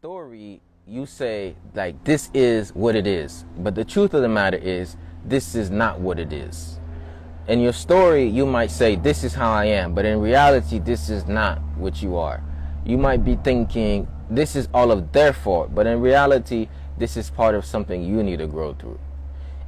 story, you say, like, this is what it is. But the truth of the matter is, this is not what it is. In your story, you might say, this is how I am. But in reality, this is not what you are. You might be thinking, this is all of their fault. But in reality, this is part of something you need to grow through.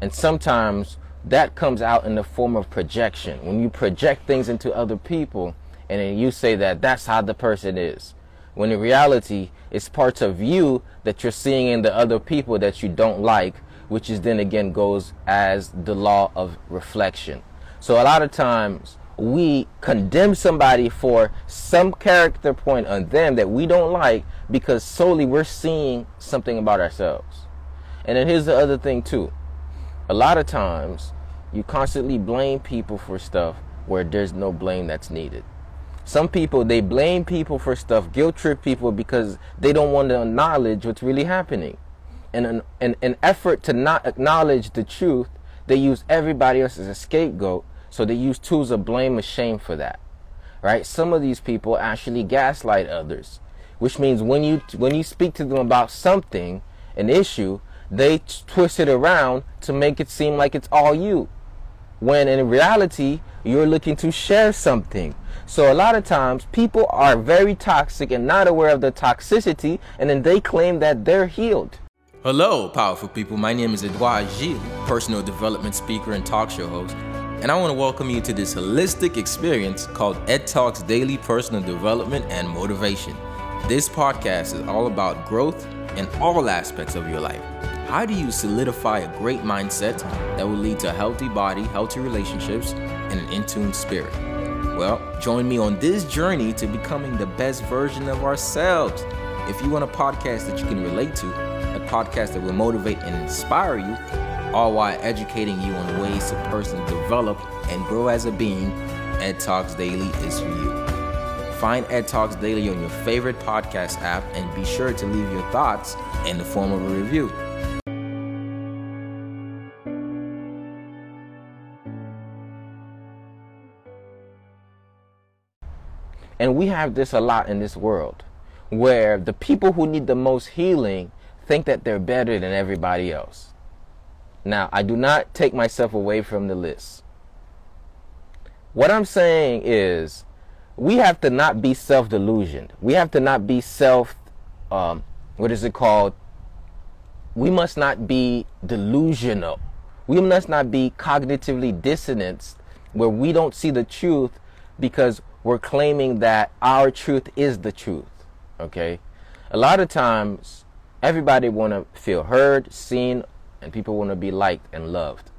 And sometimes that comes out in the form of projection. When you project things into other people, and then you say that that's how the person is when in reality it's parts of you that you're seeing in the other people that you don't like which is then again goes as the law of reflection. So a lot of times we condemn somebody for some character point on them that we don't like because solely we're seeing something about ourselves. And then here's the other thing too. A lot of times you constantly blame people for stuff where there's no blame that's needed some people they blame people for stuff, guilt trip people because they don't want to acknowledge what's really happening. And an, an, an effort to not acknowledge the truth, they use everybody else as a scapegoat. So they use tools of blame and shame for that. Right? Some of these people actually gaslight others, which means when you when you speak to them about something, an issue, they twist it around to make it seem like it's all you. When in reality, you're looking to share something so a lot of times people are very toxic and not aware of the toxicity and then they claim that they're healed. Hello, powerful people. My name is Edouard Gilles, personal development speaker and talk show host. And I want to welcome you to this holistic experience called Ed Talks Daily Personal Development and Motivation. This podcast is all about growth in all aspects of your life. How do you solidify a great mindset that will lead to a healthy body, healthy relationships, and an in tune spirit? Well, join me on this journey to becoming the best version of ourselves. If you want a podcast that you can relate to, a podcast that will motivate and inspire you, all while educating you on ways to personally develop and grow as a being, Ed Talks Daily is for you. Find Ed Talks Daily on your favorite podcast app and be sure to leave your thoughts in the form of a review. And we have this a lot in this world where the people who need the most healing think that they're better than everybody else. Now, I do not take myself away from the list. What I'm saying is, we have to not be self delusioned. We have to not be self, um, what is it called? We must not be delusional. We must not be cognitively dissonant where we don't see the truth because we're claiming that our truth is the truth. Okay? A lot of times, everybody want to feel heard, seen, and people want to be liked and loved.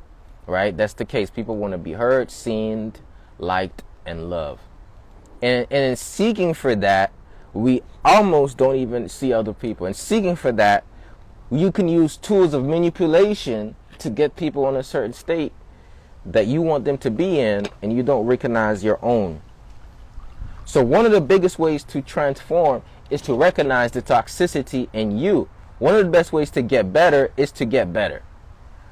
Right? That's the case. People want to be heard, seen, liked, and loved. And, and in seeking for that, we almost don't even see other people. And seeking for that, you can use tools of manipulation to get people in a certain state that you want them to be in, and you don't recognize your own. So one of the biggest ways to transform is to recognize the toxicity in you. One of the best ways to get better is to get better.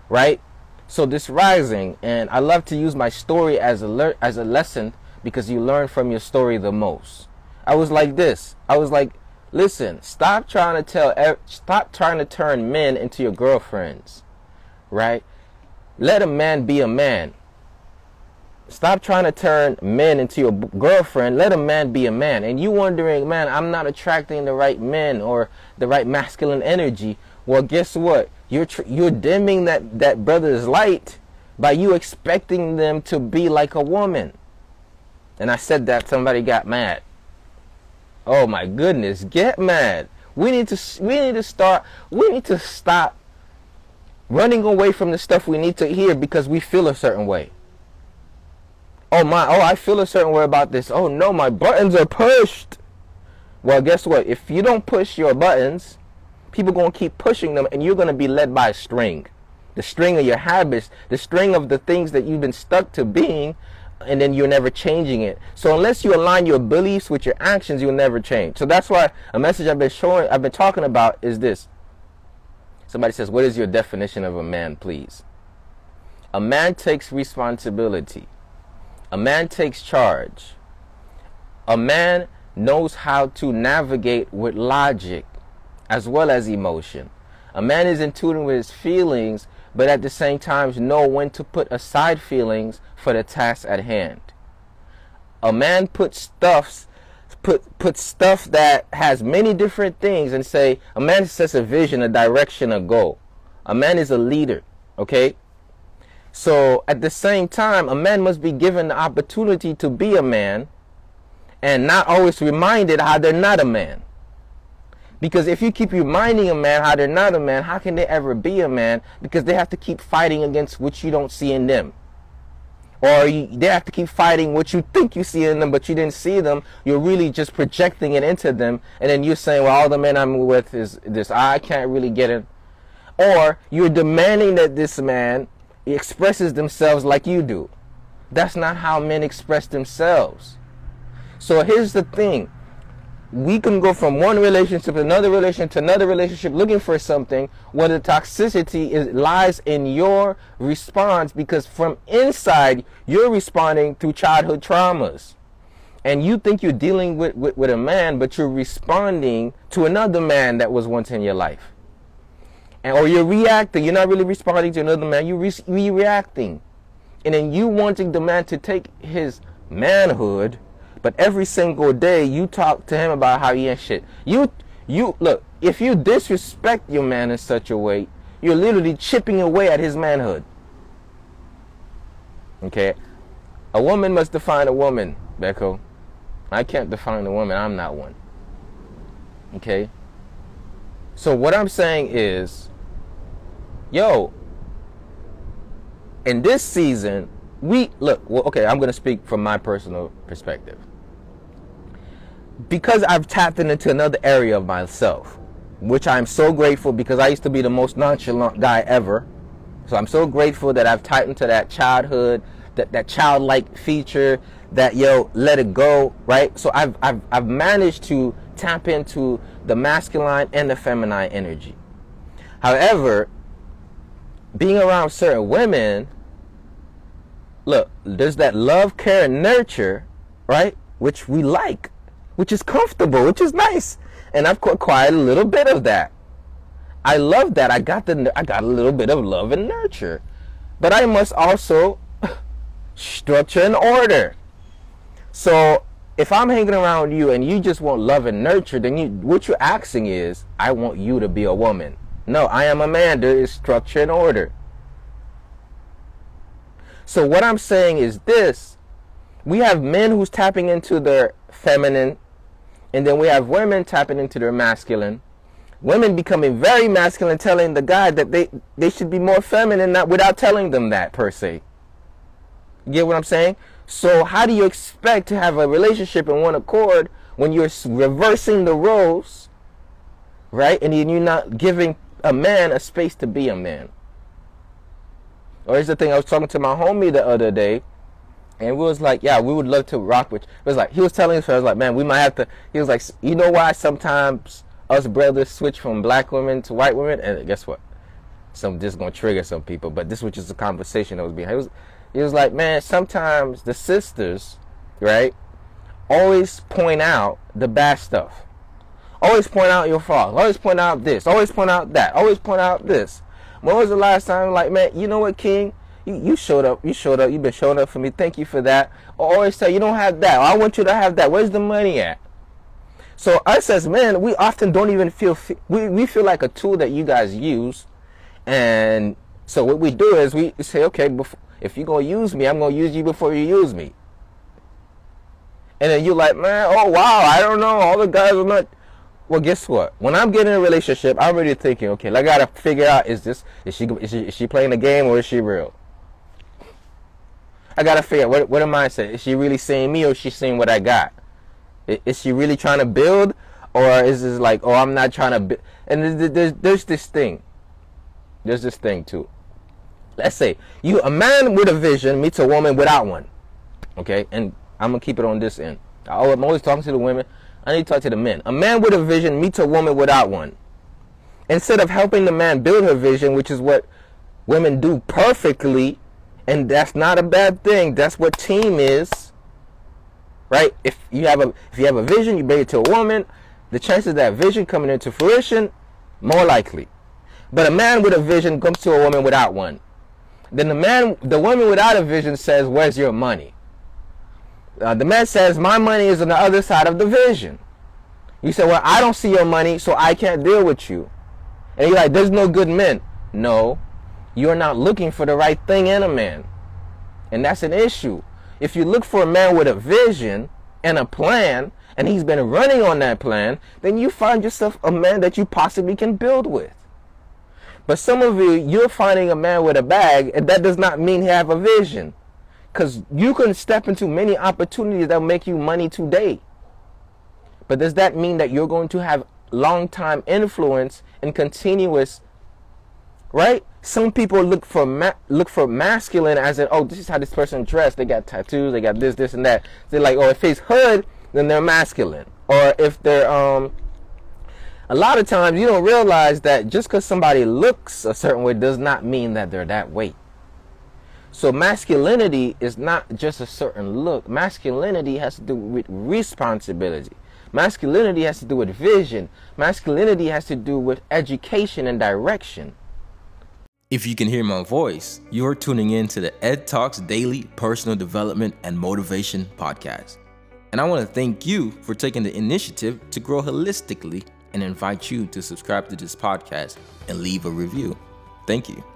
Right? So this rising and I love to use my story as a le- as a lesson because you learn from your story the most. I was like this. I was like, listen, stop trying to tell stop trying to turn men into your girlfriends. Right? Let a man be a man. Stop trying to turn men into your girlfriend. Let a man be a man. And you wondering, man, I'm not attracting the right men or the right masculine energy. Well, guess what? You're tr- you're dimming that that brother's light by you expecting them to be like a woman. And I said that somebody got mad. Oh my goodness, get mad. We need to we need to start we need to stop running away from the stuff we need to hear because we feel a certain way oh my, oh, I feel a certain way about this. Oh no, my buttons are pushed. Well, guess what? If you don't push your buttons, people going to keep pushing them and you're going to be led by a string. The string of your habits, the string of the things that you've been stuck to being, and then you're never changing it. So unless you align your beliefs with your actions, you'll never change. So that's why a message I've been showing, I've been talking about is this. Somebody says, What is your definition of a man, please? A man takes responsibility. A man takes charge. A man knows how to navigate with logic as well as emotion. A man is in tune with his feelings, but at the same time know when to put aside feelings for the task at hand. A man puts stuffs put put stuff that has many different things and say a man sets a vision, a direction, a goal. A man is a leader, okay? So at the same time, a man must be given the opportunity to be a man and not always reminded how they're not a man. Because if you keep reminding a man how they're not a man, how can they ever be a man? Because they have to keep fighting against what you don't see in them. Or you, they have to keep fighting what you think you see in them, but you didn't see them. You're really just projecting it into them. And then you're saying, well, all the men I'm with is this. I can't really get it. Or you're demanding that this man expresses themselves like you do. That's not how men express themselves. So here's the thing. We can go from one relationship to another relationship to another relationship looking for something where the toxicity is, lies in your response because from inside you're responding through childhood traumas. And you think you're dealing with, with, with a man, but you're responding to another man that was once in your life and or you're reacting. You're not really responding to another man. You're re- reacting, and then you wanting the man to take his manhood, but every single day you talk to him about how he ain't shit. You you look if you disrespect your man in such a way, you're literally chipping away at his manhood. Okay, a woman must define a woman, Becco. I can't define a woman. I'm not one. Okay. So what I'm saying is yo, in this season, we look, well, okay, I'm going to speak from my personal perspective. Because I've tapped into another area of myself, which I'm so grateful because I used to be the most nonchalant guy ever. So I'm so grateful that I've tapped into that childhood, that, that childlike feature, that yo, let it go, right? So I've, I've, I've managed to tap into the masculine and the feminine energy. However, being around certain women, look, there's that love, care, and nurture, right? Which we like, which is comfortable, which is nice. And I've acquired a little bit of that. I love that. I got the I got a little bit of love and nurture. But I must also structure and order. So if I'm hanging around you and you just want love and nurture, then you what you're asking is, I want you to be a woman. No, I am a man. There is structure and order. So what I'm saying is this. We have men who's tapping into their feminine, and then we have women tapping into their masculine. Women becoming very masculine, telling the guy that they, they should be more feminine, not without telling them that per se. You get what I'm saying? So how do you expect to have a relationship in one accord when you're reversing the roles, right? And you're not giving a man a space to be a man. Or here's the thing, I was talking to my homie the other day, and we was like, yeah, we would love to rock with. It was like he was telling us, I was like, man, we might have to. He was like, you know why sometimes us brothers switch from black women to white women, and guess what? Some this is gonna trigger some people, but this was just a conversation that was being. He was, he was like, man, sometimes the sisters, right, always point out the bad stuff. Always point out your fault. Always point out this. Always point out that. Always point out this. When was the last time, like, man, you know what, King? You, you showed up. You showed up. You've been showing up for me. Thank you for that. Or always say, you don't have that. I want you to have that. Where's the money at? So us as men, we often don't even feel, we, we feel like a tool that you guys use. And so what we do is we say, okay, before, if you're going to use me, I'm going to use you before you use me. And then you're like, man, oh, wow, I don't know. All the guys are not well, guess what? When I'm getting a relationship, I'm already thinking, okay, I gotta figure out is this is she is she, is she playing a game or is she real? I gotta figure out what what am I saying? Is she really seeing me or is she seeing what I got? Is she really trying to build or is this like, oh, I'm not trying to build? And there's, there's there's this thing. There's this thing too. Let's say you a man with a vision meets a woman without one. Okay, and I'm gonna keep it on this end. I'm always talking to the women. I need to talk to the men. A man with a vision meets a woman without one. Instead of helping the man build her vision, which is what women do perfectly, and that's not a bad thing. That's what team is. Right? If you have a if you have a vision, you bring it to a woman, the chances that vision coming into fruition More likely. But a man with a vision comes to a woman without one. Then the man, the woman without a vision says, Where's your money? Uh, the man says, My money is on the other side of the vision. You say, Well, I don't see your money, so I can't deal with you. And you're like, There's no good men. No, you're not looking for the right thing in a man. And that's an issue. If you look for a man with a vision and a plan, and he's been running on that plan, then you find yourself a man that you possibly can build with. But some of you, you're finding a man with a bag, and that does not mean he have a vision. Because you can step into many opportunities that make you money today. But does that mean that you're going to have long time influence and continuous right? Some people look for ma- look for masculine as in, oh, this is how this person dressed. They got tattoos, they got this, this, and that. They're like, oh, if he's hood, then they're masculine. Or if they're um, a lot of times you don't realize that just because somebody looks a certain way does not mean that they're that way. So masculinity is not just a certain look. Masculinity has to do with responsibility. Masculinity has to do with vision. Masculinity has to do with education and direction. If you can hear my voice, you're tuning in to the Ed Talks Daily Personal Development and Motivation Podcast. And I want to thank you for taking the initiative to grow holistically and invite you to subscribe to this podcast and leave a review. Thank you.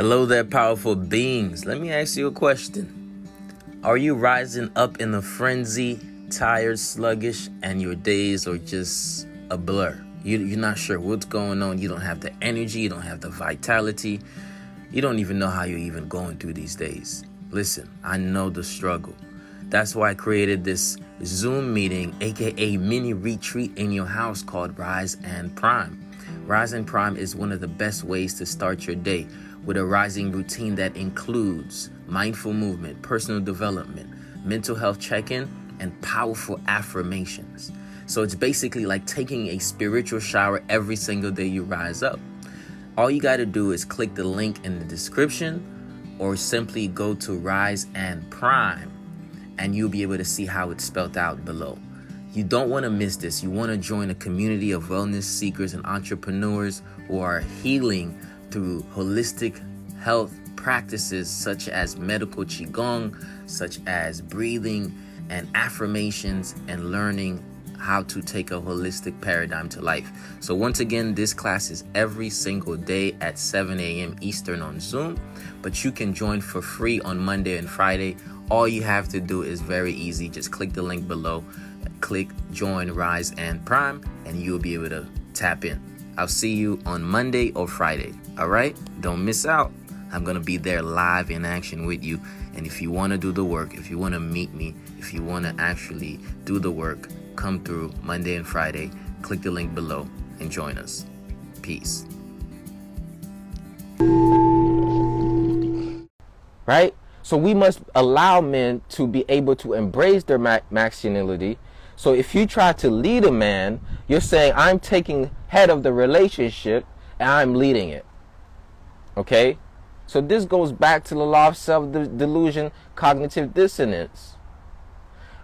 Hello there, powerful beings. Let me ask you a question. Are you rising up in a frenzy tired, sluggish, and your days are just a blur. You, you're not sure what's going on. You don't have the energy, you don't have the vitality. You don't even know how you're even going through these days. Listen, I know the struggle. That's why I created this Zoom meeting, aka mini retreat in your house called Rise and Prime. Rise and Prime is one of the best ways to start your day with a rising routine that includes mindful movement, personal development, mental health check in, and powerful affirmations. So it's basically like taking a spiritual shower every single day you rise up. All you got to do is click the link in the description or simply go to Rise and Prime and you'll be able to see how it's spelled out below. You don't want to miss this. You want to join a community of wellness seekers and entrepreneurs who are healing through holistic health practices such as medical qigong, such as breathing and affirmations and learning how to take a holistic paradigm to life. So, once again, this class is every single day at 7 a.m. Eastern on Zoom, but you can join for free on Monday and Friday. All you have to do is very easy just click the link below, click join Rise and Prime, and you'll be able to tap in. I'll see you on Monday or Friday. All right? Don't miss out. I'm going to be there live in action with you. And if you want to do the work, if you want to meet me, if you want to actually do the work, come through Monday and Friday. Click the link below and join us. Peace. Right? So we must allow men to be able to embrace their masculinity. So if you try to lead a man, you're saying, I'm taking head of the relationship and I'm leading it. Okay? So this goes back to the law of self-delusion, cognitive dissonance.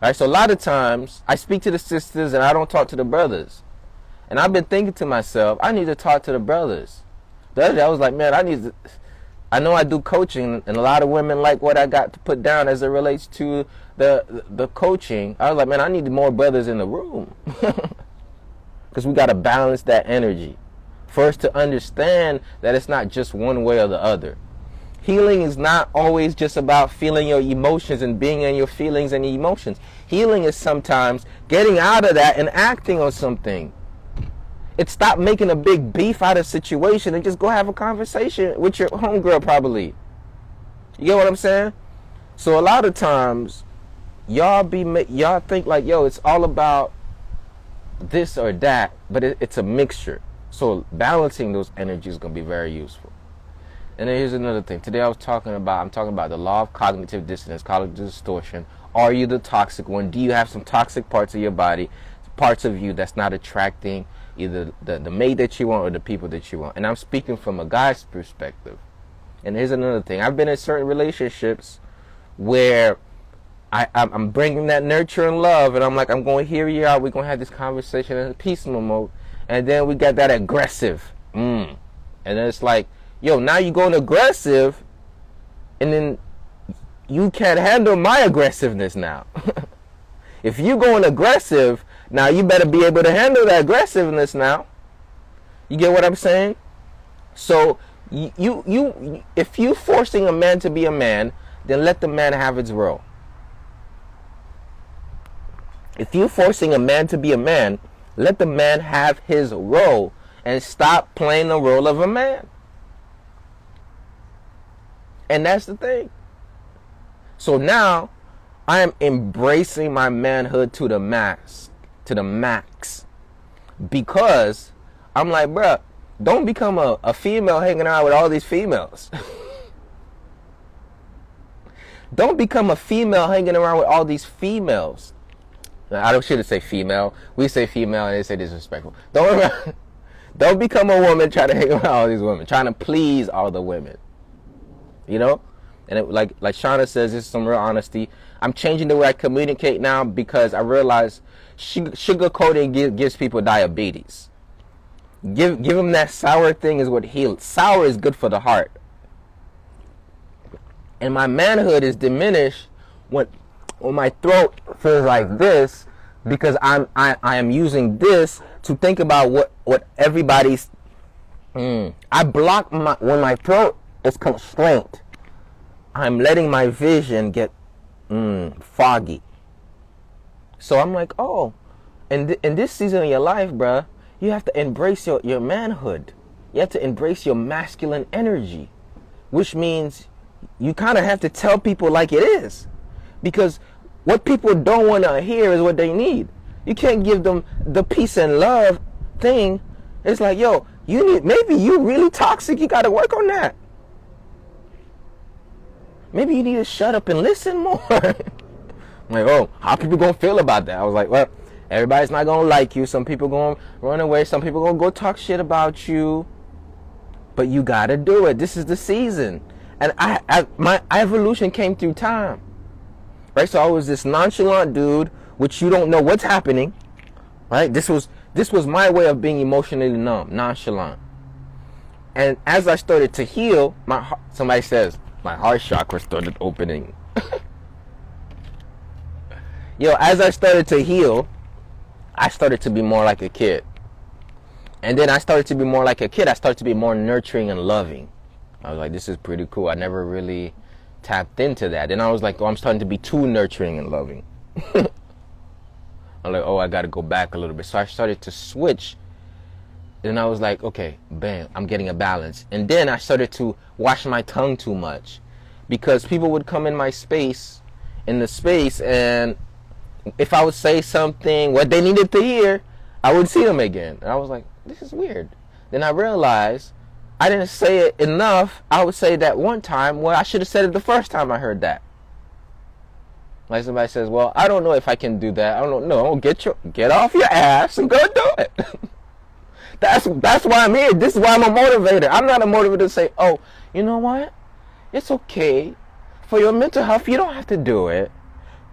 All right, so a lot of times I speak to the sisters and I don't talk to the brothers. And I've been thinking to myself, I need to talk to the brothers. The other day I was like, man, I need to I know I do coaching and a lot of women like what I got to put down as it relates to the the coaching. I was like, man, I need more brothers in the room. Cuz we got to balance that energy. First to understand that it's not just one way or the other healing is not always just about feeling your emotions and being in your feelings and emotions. Healing is sometimes getting out of that and acting on something. It's stop making a big beef out of situation and just go have a conversation with your homegirl probably. You get what I'm saying? So a lot of times y'all be y'all think like yo it's all about this or that, but it, it's a mixture. So balancing those energies is to be very useful. And then here's another thing. Today I was talking about, I'm talking about the law of cognitive dissonance, cognitive distortion. Are you the toxic one? Do you have some toxic parts of your body, parts of you that's not attracting either the, the mate that you want or the people that you want? And I'm speaking from a guy's perspective. And here's another thing. I've been in certain relationships where I, I'm bringing that nurture and love, and I'm like, I'm going to hear you out. We're going to have this conversation in a peaceful mode. And then we got that aggressive. Mm. And then it's like, yo, now you're going aggressive, and then you can't handle my aggressiveness now. if you're going aggressive, now you better be able to handle that aggressiveness now. You get what I'm saying? So you you, if you forcing a man to be a man, then let the man have his role. If you forcing a man to be a man, let the man have his role and stop playing the role of a man. And that's the thing. So now I am embracing my manhood to the max, to the max. Because I'm like, bruh, don't become a, a female hanging out with all these females. don't become a female hanging around with all these females. I don't shouldn't say female. We say female and they say disrespectful. Don't don't become a woman trying to hang around all these women, trying to please all the women. You know? And it, like like Shauna says, this is some real honesty. I'm changing the way I communicate now because I realize sugar coating gives people diabetes. Give give them that sour thing is what heals. Sour is good for the heart. And my manhood is diminished when when my throat feels like this because I'm I, I am using this to think about what what everybody's. Mm, I block my when my throat is constrained. I'm letting my vision get mm, foggy. So I'm like, oh, in th- in this season of your life, bruh, you have to embrace your your manhood. You have to embrace your masculine energy, which means you kind of have to tell people like it is because what people don't want to hear is what they need. You can't give them the peace and love thing. It's like, yo, you need maybe you really toxic. You got to work on that. Maybe you need to shut up and listen more. like, oh, how people gonna feel about that? I was like, well, everybody's not gonna like you. Some people gonna run away. Some people gonna go talk shit about you. But you gotta do it. This is the season, and I, I my evolution came through time right? So I was this nonchalant dude, which you don't know what's happening, right? This was this was my way of being emotionally numb, nonchalant. And as I started to heal, my somebody says my heart chakra started opening. Yo, as I started to heal, I started to be more like a kid. And then I started to be more like a kid. I started to be more nurturing and loving. I was like, this is pretty cool. I never really tapped into that. And I was like, oh, I'm starting to be too nurturing and loving. I'm like, oh, I got to go back a little bit. So I started to switch. And I was like, okay, bam, I'm getting a balance. And then I started to wash my tongue too much because people would come in my space, in the space, and if I would say something what they needed to hear, I would see them again. And I was like, this is weird. Then I realized I didn't say it enough. I would say that one time. Well, I should have said it the first time I heard that. Like somebody says, "Well, I don't know if I can do that. I don't know. No, get your get off your ass and go do it." that's that's why I'm here. This is why I'm a motivator. I'm not a motivator to say, "Oh, you know what? It's okay for your mental health. You don't have to do it.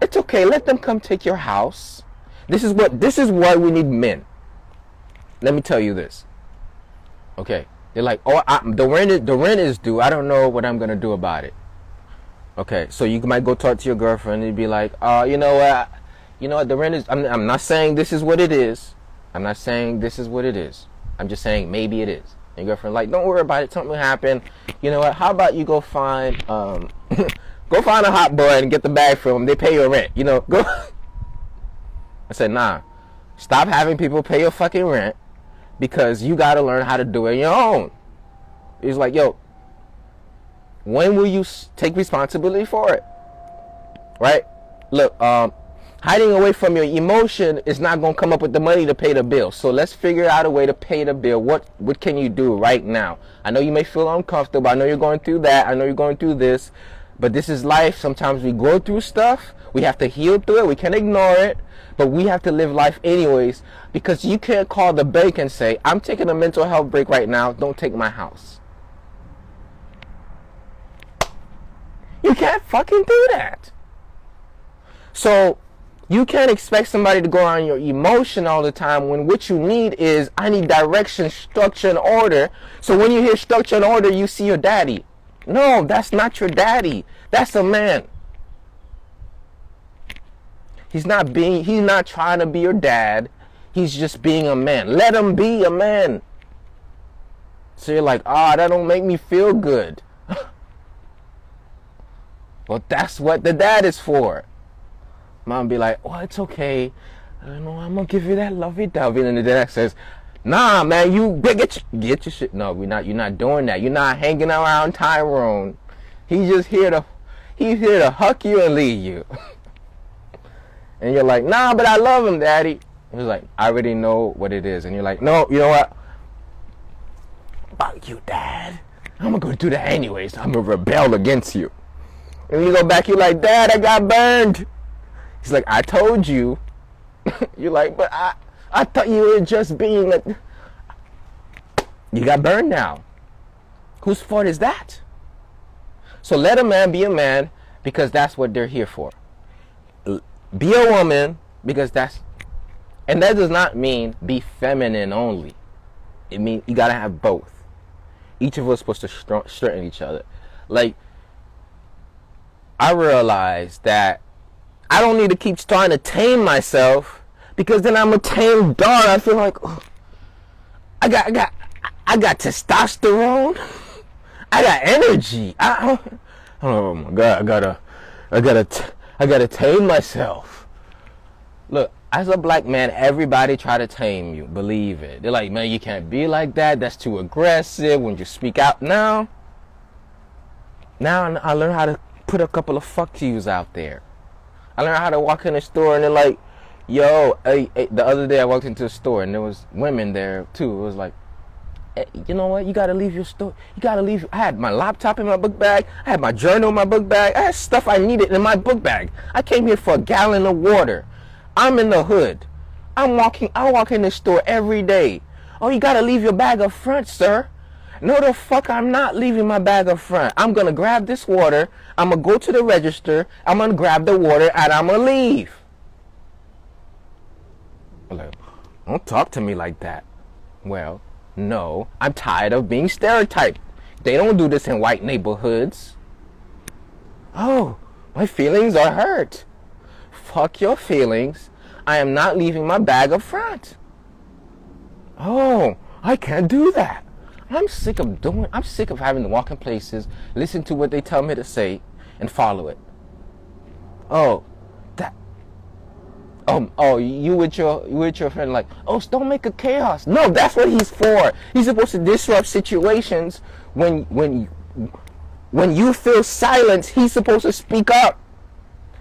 It's okay. Let them come take your house." This is what this is why we need men. Let me tell you this. Okay, they're like, oh, I, the rent is, the rent is due. I don't know what I'm gonna do about it. Okay, so you might go talk to your girlfriend and be like, uh, you know what, you know what, the rent is. I'm, I'm not saying this is what it is. I'm not saying this is what it is. I'm just saying maybe it is. And your girlfriend like, don't worry about it. Something will happen. You know what? How about you go find um, go find a hot boy and get the bag from him. They pay your rent. You know, go. I said, nah. Stop having people pay your fucking rent because you got to learn how to do it on your own. He's like, yo, when will you take responsibility for it? Right? Look, um, hiding away from your emotion is not going to come up with the money to pay the bill. So let's figure out a way to pay the bill. What what can you do right now? I know you may feel uncomfortable. I know you're going through that. I know you're going through this. But this is life. Sometimes we go through stuff. We have to heal through it. We can't ignore it. But we have to live life anyways because you can't call the bank and say, I'm taking a mental health break right now. Don't take my house. You can't fucking do that. So you can't expect somebody to go on your emotion all the time when what you need is I need direction, structure, and order. So when you hear structure and order, you see your daddy. No, that's not your daddy. That's a man. He's not being he's not trying to be your dad. He's just being a man. Let him be a man. So you're like, ah, oh, that don't make me feel good. well, that's what the dad is for. Mom be like, oh, it's okay. I know I'm gonna give you that lovey dovey. And the dad says, Nah, man, you get your, get your shit. No, we're not. You're not doing that. You're not hanging around Tyrone. He's just here to, he's here to huck you and leave you. and you're like, Nah, but I love him, Daddy. He's like, I already know what it is. And you're like, No, you know what? Fuck you, Dad. I'm gonna go do that anyways. I'm gonna rebel against you. And you go back, you're like, Dad, I got burned. He's like, I told you. You're like, but I, I thought you were just being a. You got burned now. Whose fault is that? So let a man be a man because that's what they're here for. Be a woman because that's. And that does not mean be feminine only. It means you gotta have both. Each of us supposed to strengthen each other. Like, I realize that I don't need to keep trying to tame myself because then I'm a tame dog. I feel like oh, I got I got I got testosterone. I got energy. I, oh my god, I gotta I gotta I gotta tame myself. Look, as a black man, everybody try to tame you. Believe it. They're like, man, you can't be like that. That's too aggressive. When you speak out now, now I learn how to put a couple of fuck yous out there. I learned how to walk in the store and they're like, yo, hey, hey. the other day I walked into a store and there was women there too. It was like, hey, you know what? You gotta leave your store. You gotta leave. I had my laptop in my book bag. I had my journal in my book bag. I had stuff I needed in my book bag. I came here for a gallon of water. I'm in the hood. I'm walking. I walk in the store every day. Oh, you gotta leave your bag up front, sir. No, the fuck, I'm not leaving my bag up front. I'm gonna grab this water. I'm gonna go to the register. I'm gonna grab the water and I'm gonna leave. Don't talk to me like that. Well, no, I'm tired of being stereotyped. They don't do this in white neighborhoods. Oh, my feelings are hurt. Fuck your feelings. I am not leaving my bag up front. Oh, I can't do that. I'm sick of doing. I'm sick of having to walk in places, listen to what they tell me to say, and follow it. Oh. Oh, oh, you with your you with your friend like, oh, don't make a chaos. No, that's what he's for. He's supposed to disrupt situations when when when you feel silence. He's supposed to speak up.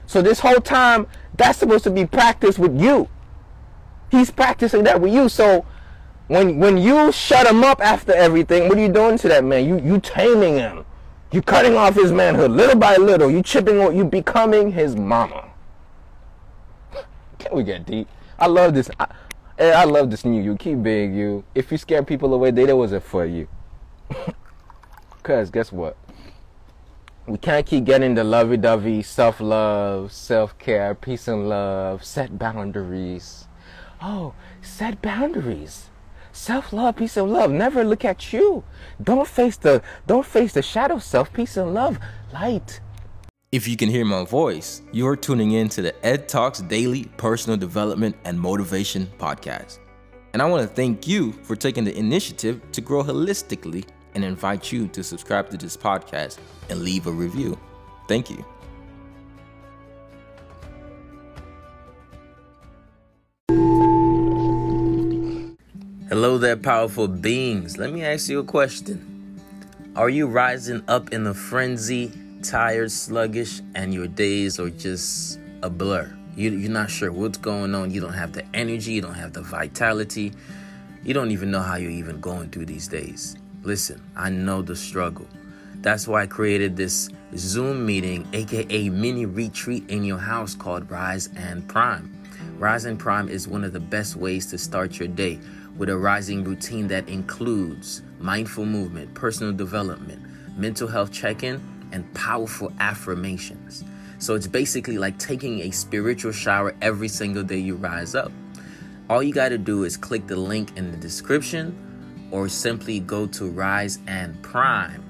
So this whole time, that's supposed to be practice with you. He's practicing that with you. So when when you shut him up after everything, what are you doing to that man? You you taming him. You cutting off his manhood little by little. You chipping you becoming his mama. Can we get deep? I love this. I, eh, I love this new you. Keep being you. If you scare people away, they wasn't for you. Cause guess what? We can't keep getting the lovey-dovey, self-love, self-care, peace and love, set boundaries. Oh, set boundaries self-love peace and love never look at you don't face the don't face the shadow self peace and love light if you can hear my voice you're tuning in to the ed talks daily personal development and motivation podcast and i want to thank you for taking the initiative to grow holistically and invite you to subscribe to this podcast and leave a review thank you Hello there, powerful beings. Let me ask you a question. Are you rising up in a frenzy, tired, sluggish, and your days are just a blur? You, you're not sure what's going on. You don't have the energy, you don't have the vitality. You don't even know how you're even going through these days. Listen, I know the struggle. That's why I created this Zoom meeting, aka mini retreat in your house called Rise and Prime. Rise and Prime is one of the best ways to start your day with a rising routine that includes mindful movement, personal development, mental health check in, and powerful affirmations. So it's basically like taking a spiritual shower every single day you rise up. All you got to do is click the link in the description or simply go to Rise and Prime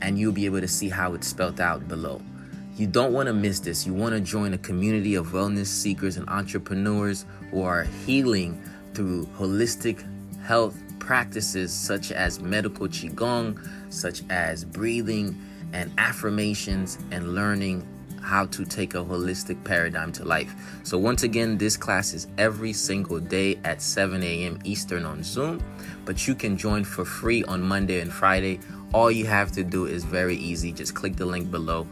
and you'll be able to see how it's spelled out below. You don't want to miss this. You want to join a community of wellness seekers and entrepreneurs who are healing through holistic health practices such as medical qigong, such as breathing and affirmations and learning how to take a holistic paradigm to life. So, once again, this class is every single day at 7 a.m. Eastern on Zoom, but you can join for free on Monday and Friday. All you have to do is very easy just click the link below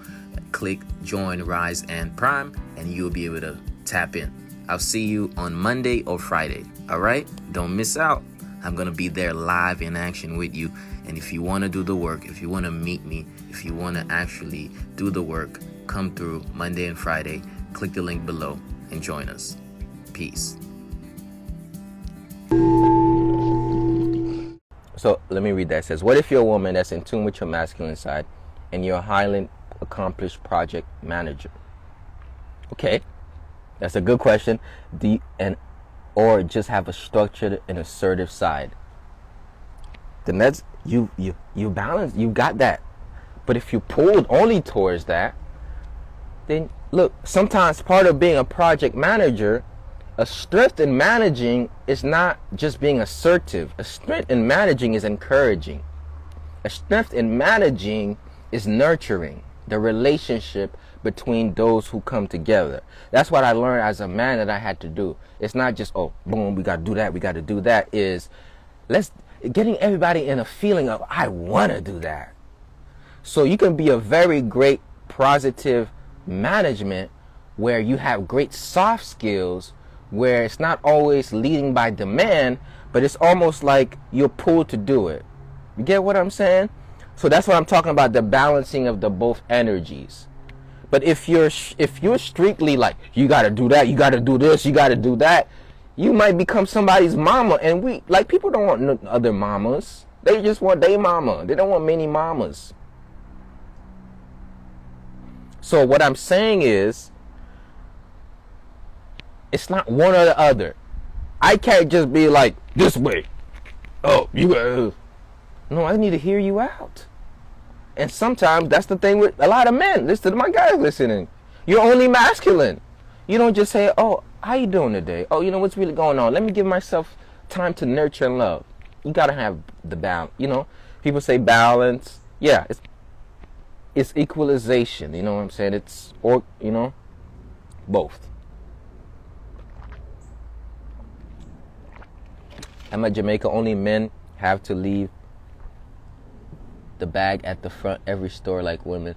click join Rise and Prime, and you'll be able to tap in. I'll see you on Monday or Friday. All right? Don't miss out. I'm going to be there live in action with you. And if you want to do the work, if you want to meet me, if you want to actually do the work, come through Monday and Friday. Click the link below and join us. Peace. So let me read that. It says, What if you're a woman that's in tune with your masculine side and you're a highly accomplished project manager? Okay, that's a good question. You, and or just have a structured and assertive side? Then that's you you you balance. You got that. But if you pulled only towards that, then look. Sometimes part of being a project manager, a strength in managing is not just being assertive. A strength in managing is encouraging. A strength in managing is nurturing the relationship between those who come together. That's what I learned as a man that I had to do. It's not just, oh, boom, we got to do that, we got to do that. Is let's getting everybody in a feeling of, I want to do that. So you can be a very great positive management where you have great soft skills where it's not always leading by demand, but it's almost like you're pulled to do it. You get what I'm saying? So that's what I'm talking about the balancing of the both energies. But if you're if you're strictly like you got to do that, you got to do this, you got to do that, you might become somebody's mama and we like people don't want other mamas. They just want their mama. They don't want many mamas. So what I'm saying is it's not one or the other. I can't just be like this way. Oh, you got no, I need to hear you out. And sometimes that's the thing with a lot of men. Listen to my guys listening. You're only masculine. You don't just say, "Oh, how you doing today? Oh, you know what's really going on? Let me give myself time to nurture and love." You gotta have the balance. You know, people say balance. Yeah, it's it's equalization. You know what I'm saying? It's or you know, both. I'm at Jamaica. Only men have to leave the bag at the front every store like women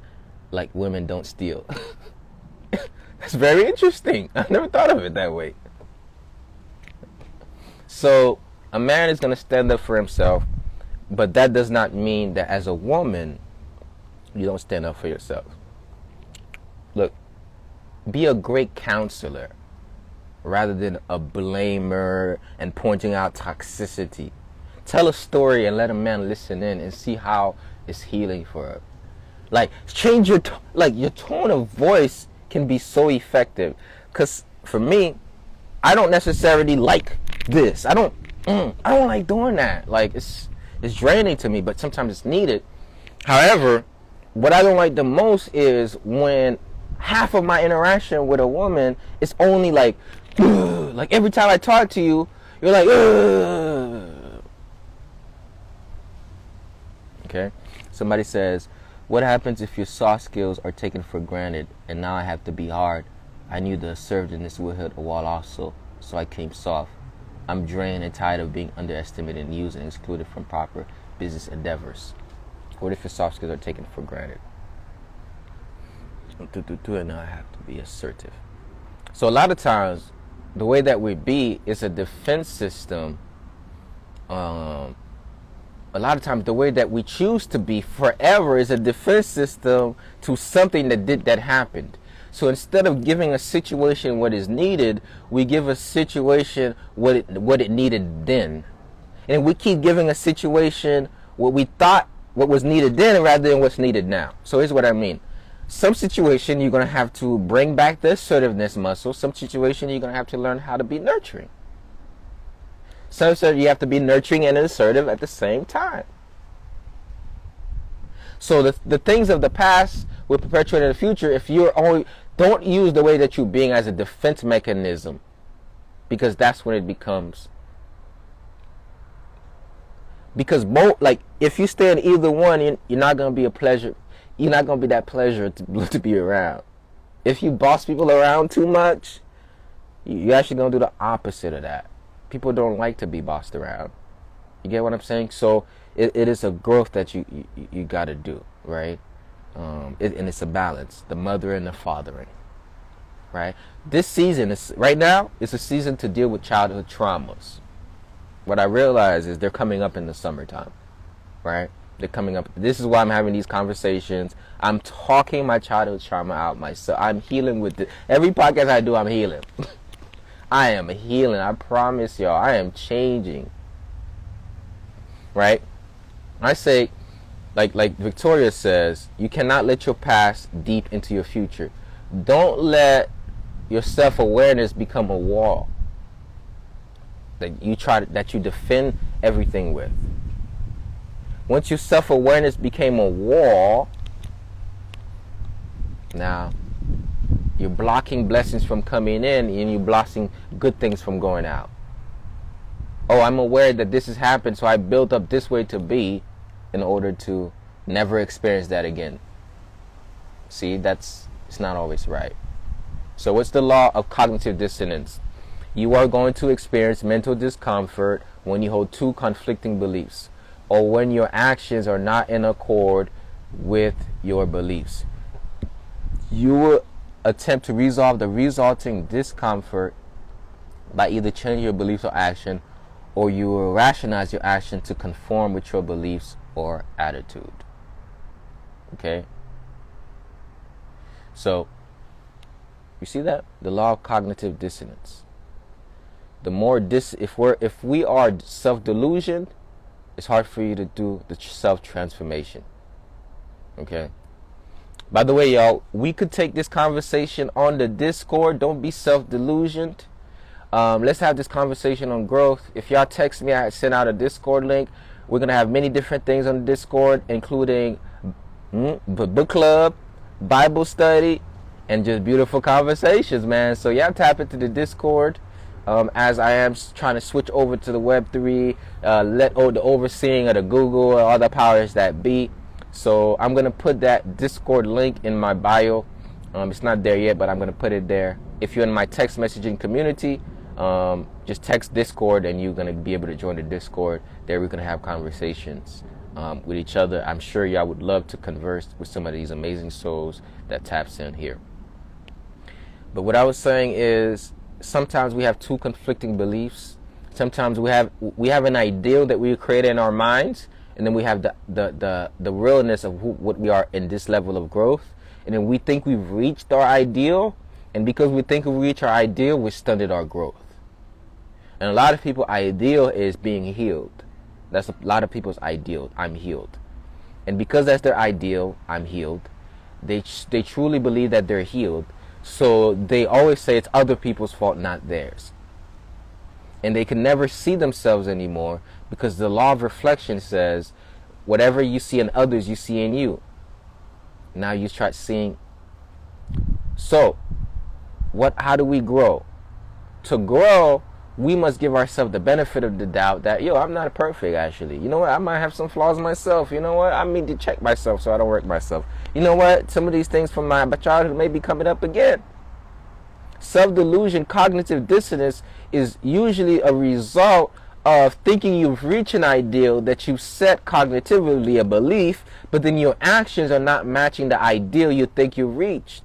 like women don't steal. That's very interesting. I never thought of it that way. So a man is going to stand up for himself, but that does not mean that as a woman you don't stand up for yourself. Look, be a great counselor rather than a blamer and pointing out toxicity. Tell a story and let a man listen in and see how it's healing for him. Like change your to- like your tone of voice can be so effective. Cause for me, I don't necessarily like this. I don't. Mm, I don't like doing that. Like it's it's draining to me, but sometimes it's needed. However, what I don't like the most is when half of my interaction with a woman is only like, like every time I talk to you, you're like, Ugh. okay. Somebody says, What happens if your soft skills are taken for granted and now I have to be hard? I knew the assertiveness would hit a wall also, so I came soft. I'm drained and tired of being underestimated and used and excluded from proper business endeavors. What if your soft skills are taken for granted? And now I have to be assertive. So a lot of times, the way that we be is a defense system um, a lot of times the way that we choose to be forever is a defense system to something that did that happened. So instead of giving a situation what is needed, we give a situation what it, what it needed then. And we keep giving a situation what we thought what was needed then rather than what's needed now. So here's what I mean. some situation you're to have to bring back the assertiveness muscle. Some situation you're to have to learn how to be nurturing. Some so you have to be nurturing and assertive at the same time. So the the things of the past will perpetuate in the future if you're only don't use the way that you're being as a defense mechanism because that's when it becomes because both like if you stay in either one you're, not to be a pleasure you're not to be that pleasure to, to be around. If you boss people around too much you're actually to do the opposite of that. People don't like to be bossed around. You get what i'm saying? So it, it is a growth that you you, you got to do right? Um, it, and it's a balance the mother and the fathering right? This season is right now it's a season to deal with childhood traumas what i realize is they're coming up in the summertime right? They're coming up. This is why i'm having these conversations. I'm talking my childhood trauma out myself. I'm healing with it every podcast i do i'm healing. I am healing. I promise y'all i am changing. Right? I say like like Victoria says, you cannot let your past deep into your future. Don't let your self-awareness become a wall that you try to, that you defend everything with. Once your self-awareness became a wall, now you're blocking blessings from coming in and you're blocking good things from going out. Oh, I'm aware that this has happened, so I built up this way to be in order to never experience that again. See, that's it's not always right. So what's the law of cognitive dissonance? You are going to experience mental discomfort when you hold two conflicting beliefs or when your actions are not in accord with your beliefs. You will attempt to resolve the resulting discomfort by either changing your beliefs or action or you will rationalize your action to conform with your beliefs or attitude. Okay? So, you see that? The law of cognitive dissonance. The more dis if we're if we are self-delusioned, it's hard for you to do the self-transformation. Okay? By the way, y'all, we could take this conversation on the Discord. Don't be self-delusioned. Um, let's have this conversation on growth. If y'all text me, I sent out a Discord link. We're gonna have many different things on the Discord, including mm, book club, Bible study, and just beautiful conversations, man. So y'all tap into the Discord. Um, as I am trying to switch over to the Web3, uh, let oh, the overseeing of the Google, all the powers that be. So I'm gonna put that Discord link in my bio. Um, it's not there yet, but I'm gonna put it there. If you're in my text messaging community, um, just text Discord and you're going to be able to join the Discord. There we're going to have conversations um, with each other. I'm sure y'all would love to converse with some of these amazing souls that taps in here. But what I was saying is sometimes we have two conflicting beliefs. Sometimes we have we have an ideal that we create in our minds, and then we have the the the, the realness of who, what we are in this level of growth. And then we think we've reached our ideal, and because we think we reached our ideal, we stunted our growth. And a lot of people ideal is being healed. That's a lot of people's ideal. I'm healed. And because that's their ideal, I'm healed. They they truly believe that they're healed. So they always say it's other people's fault, not theirs. And they can never see themselves anymore because the law of reflection says whatever you see in others, you see in you. Now you start seeing. So, what? How do we grow? To grow, we must give ourselves the benefit of the doubt that yo i'm not perfect actually. You know what? I might have some flaws myself. You know what? I need to check myself so i don't wreck myself. You know what? Some of these things from my childhood may be coming up again. Self-delusion cognitive dissonance is usually a result of thinking you've reached an ideal that you've set cognitively a belief but then your actions are not matching the ideal you think you reached.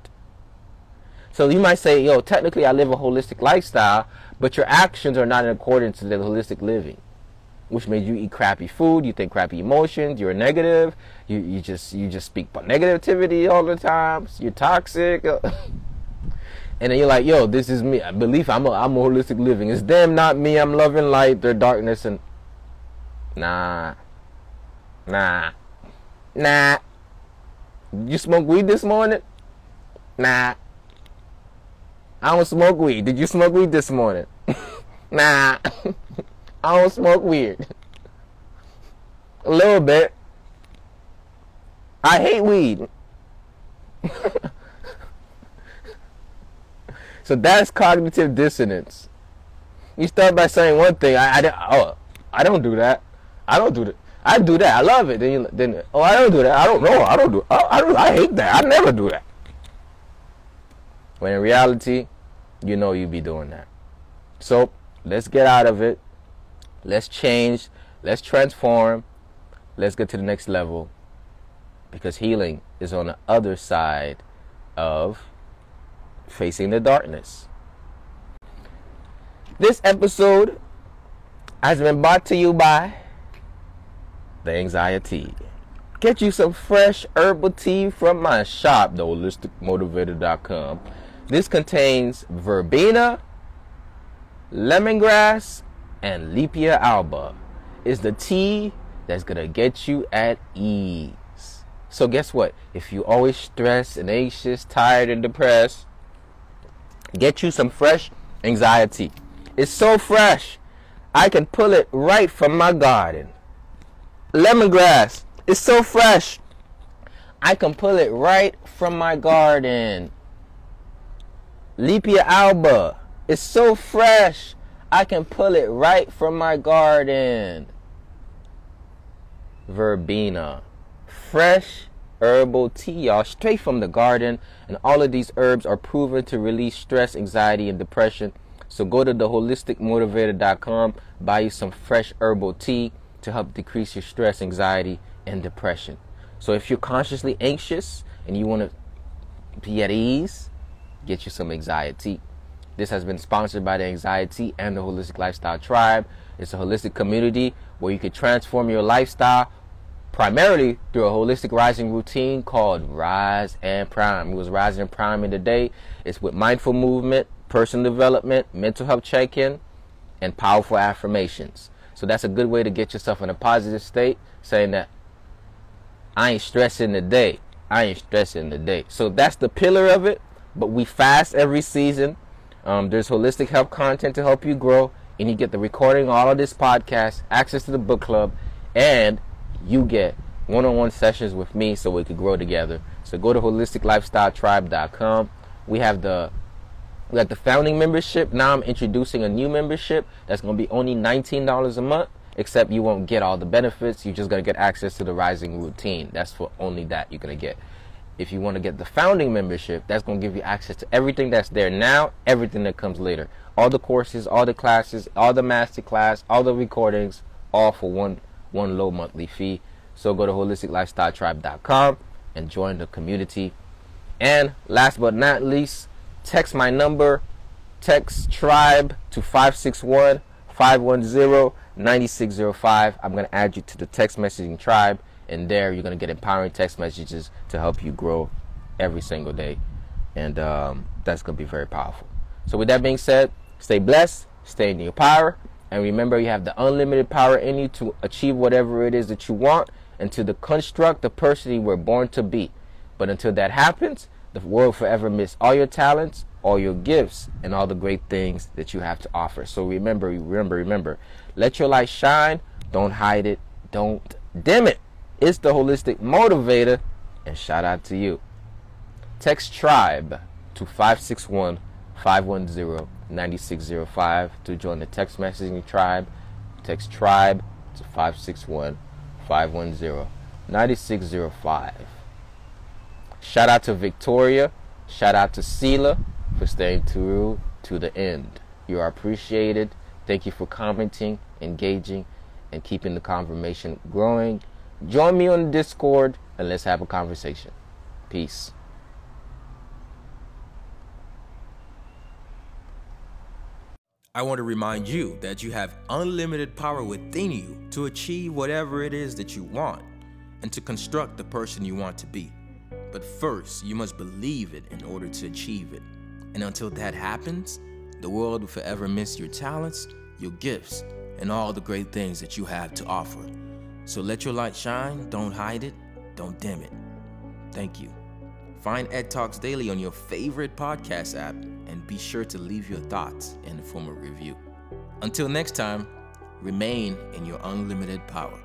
So you might say yo technically i live a holistic lifestyle but your actions are not in accordance to the holistic living, which means you eat crappy food, you think crappy emotions, you're negative, you, you just you just speak negativity all the time, you're toxic. and then you're like, yo, this is me. I believe I'm a, I'm a holistic living. It's them, not me. I'm loving light. They're darkness and nah, nah, nah. You smoke weed this morning? Nah. I don't smoke weed. Did you smoke weed this morning? nah. I don't smoke weed. A little bit. I hate weed. so that's cognitive dissonance. You start by saying one thing. I, I, oh, I don't do that. I don't do that. I do that. I love it. Then, you, then oh, I don't do that. I don't know. I don't do. I, I don't. I hate that. I never do that. When in reality, you know you'd be doing that. So let's get out of it. Let's change. Let's transform. Let's get to the next level. Because healing is on the other side of facing the darkness. This episode has been brought to you by the anxiety. Get you some fresh herbal tea from my shop, theholisticmotivator.com. This contains verbena, lemongrass, and Lippia alba. Is the tea that's gonna get you at ease. So guess what? If you're always stressed and anxious, tired and depressed, get you some fresh anxiety. It's so fresh. I can pull it right from my garden. Lemongrass. It's so fresh. I can pull it right from my garden. Lippia alba It's so fresh. I can pull it right from my garden. Verbena. Fresh herbal tea, y'all, straight from the garden. And all of these herbs are proven to release stress, anxiety, and depression. So go to theholisticmotivator.com, buy you some fresh herbal tea to help decrease your stress, anxiety, and depression. So if you're consciously anxious and you want to be at ease, get you some anxiety. This has been sponsored by the Anxiety and the Holistic Lifestyle Tribe. It's a holistic community where you can transform your lifestyle primarily through a holistic rising routine called Rise and Prime. It was Rising and Prime in the day. It's with mindful movement, personal development, mental health check-in, and powerful affirmations. So that's a good way to get yourself in a positive state, saying that I ain't stressing the day. I ain't stressing the day. So that's the pillar of it but we fast every season. Um, there's holistic health content to help you grow, and you get the recording of all of this podcast, access to the book club, and you get one-on-one sessions with me so we could grow together. So go to holisticlifestyletribe.com. We have the we have the founding membership. Now I'm introducing a new membership that's going to be only $19 a month. Except you won't get all the benefits. You're just going to get access to the rising routine. That's for only that you're going to get. If you want to get the founding membership, that's going to give you access to everything that's there now, everything that comes later. All the courses, all the classes, all the master class, all the recordings, all for one one low monthly fee. So go to holisticlifestyletribe.com and join the community. And last but not least, text my number, text tribe to 561 510 9605. I'm going to add you to the text messaging tribe and there you're going to get empowering text messages to help you grow every single day. And um, that's going to be very powerful. So with that being said stay blessed stay in your power and remember you have the unlimited power in you to achieve whatever it is that you want and to the construct the person you were born to be. But until that happens the world forever miss all your talents all your gifts and all the great things that you have to offer. So remember remember remember let your light shine. Don't hide it. Don't dim it it's the holistic motivator, and shout out to you. Text tribe to 561 510 9605 to join the text messaging tribe. Text tribe to 561 510 9605. Shout out to Victoria. Shout out to Sela for staying through to the end. You are appreciated. Thank you for commenting, engaging, and keeping the conversation growing Join me on Discord and let's have a conversation. Peace. I want to remind you that you have unlimited power within you to achieve whatever it is that you want and to construct the person you want to be. But first, you must believe it in order to achieve it. And until that happens, the world will forever miss your talents, your gifts, and all the great things that you have to offer. So let your light shine, don't hide it, don't dim it. Thank you. Find Ed Talks Daily on your favorite podcast app and be sure to leave your thoughts in the form of review. Until next time, remain in your unlimited power.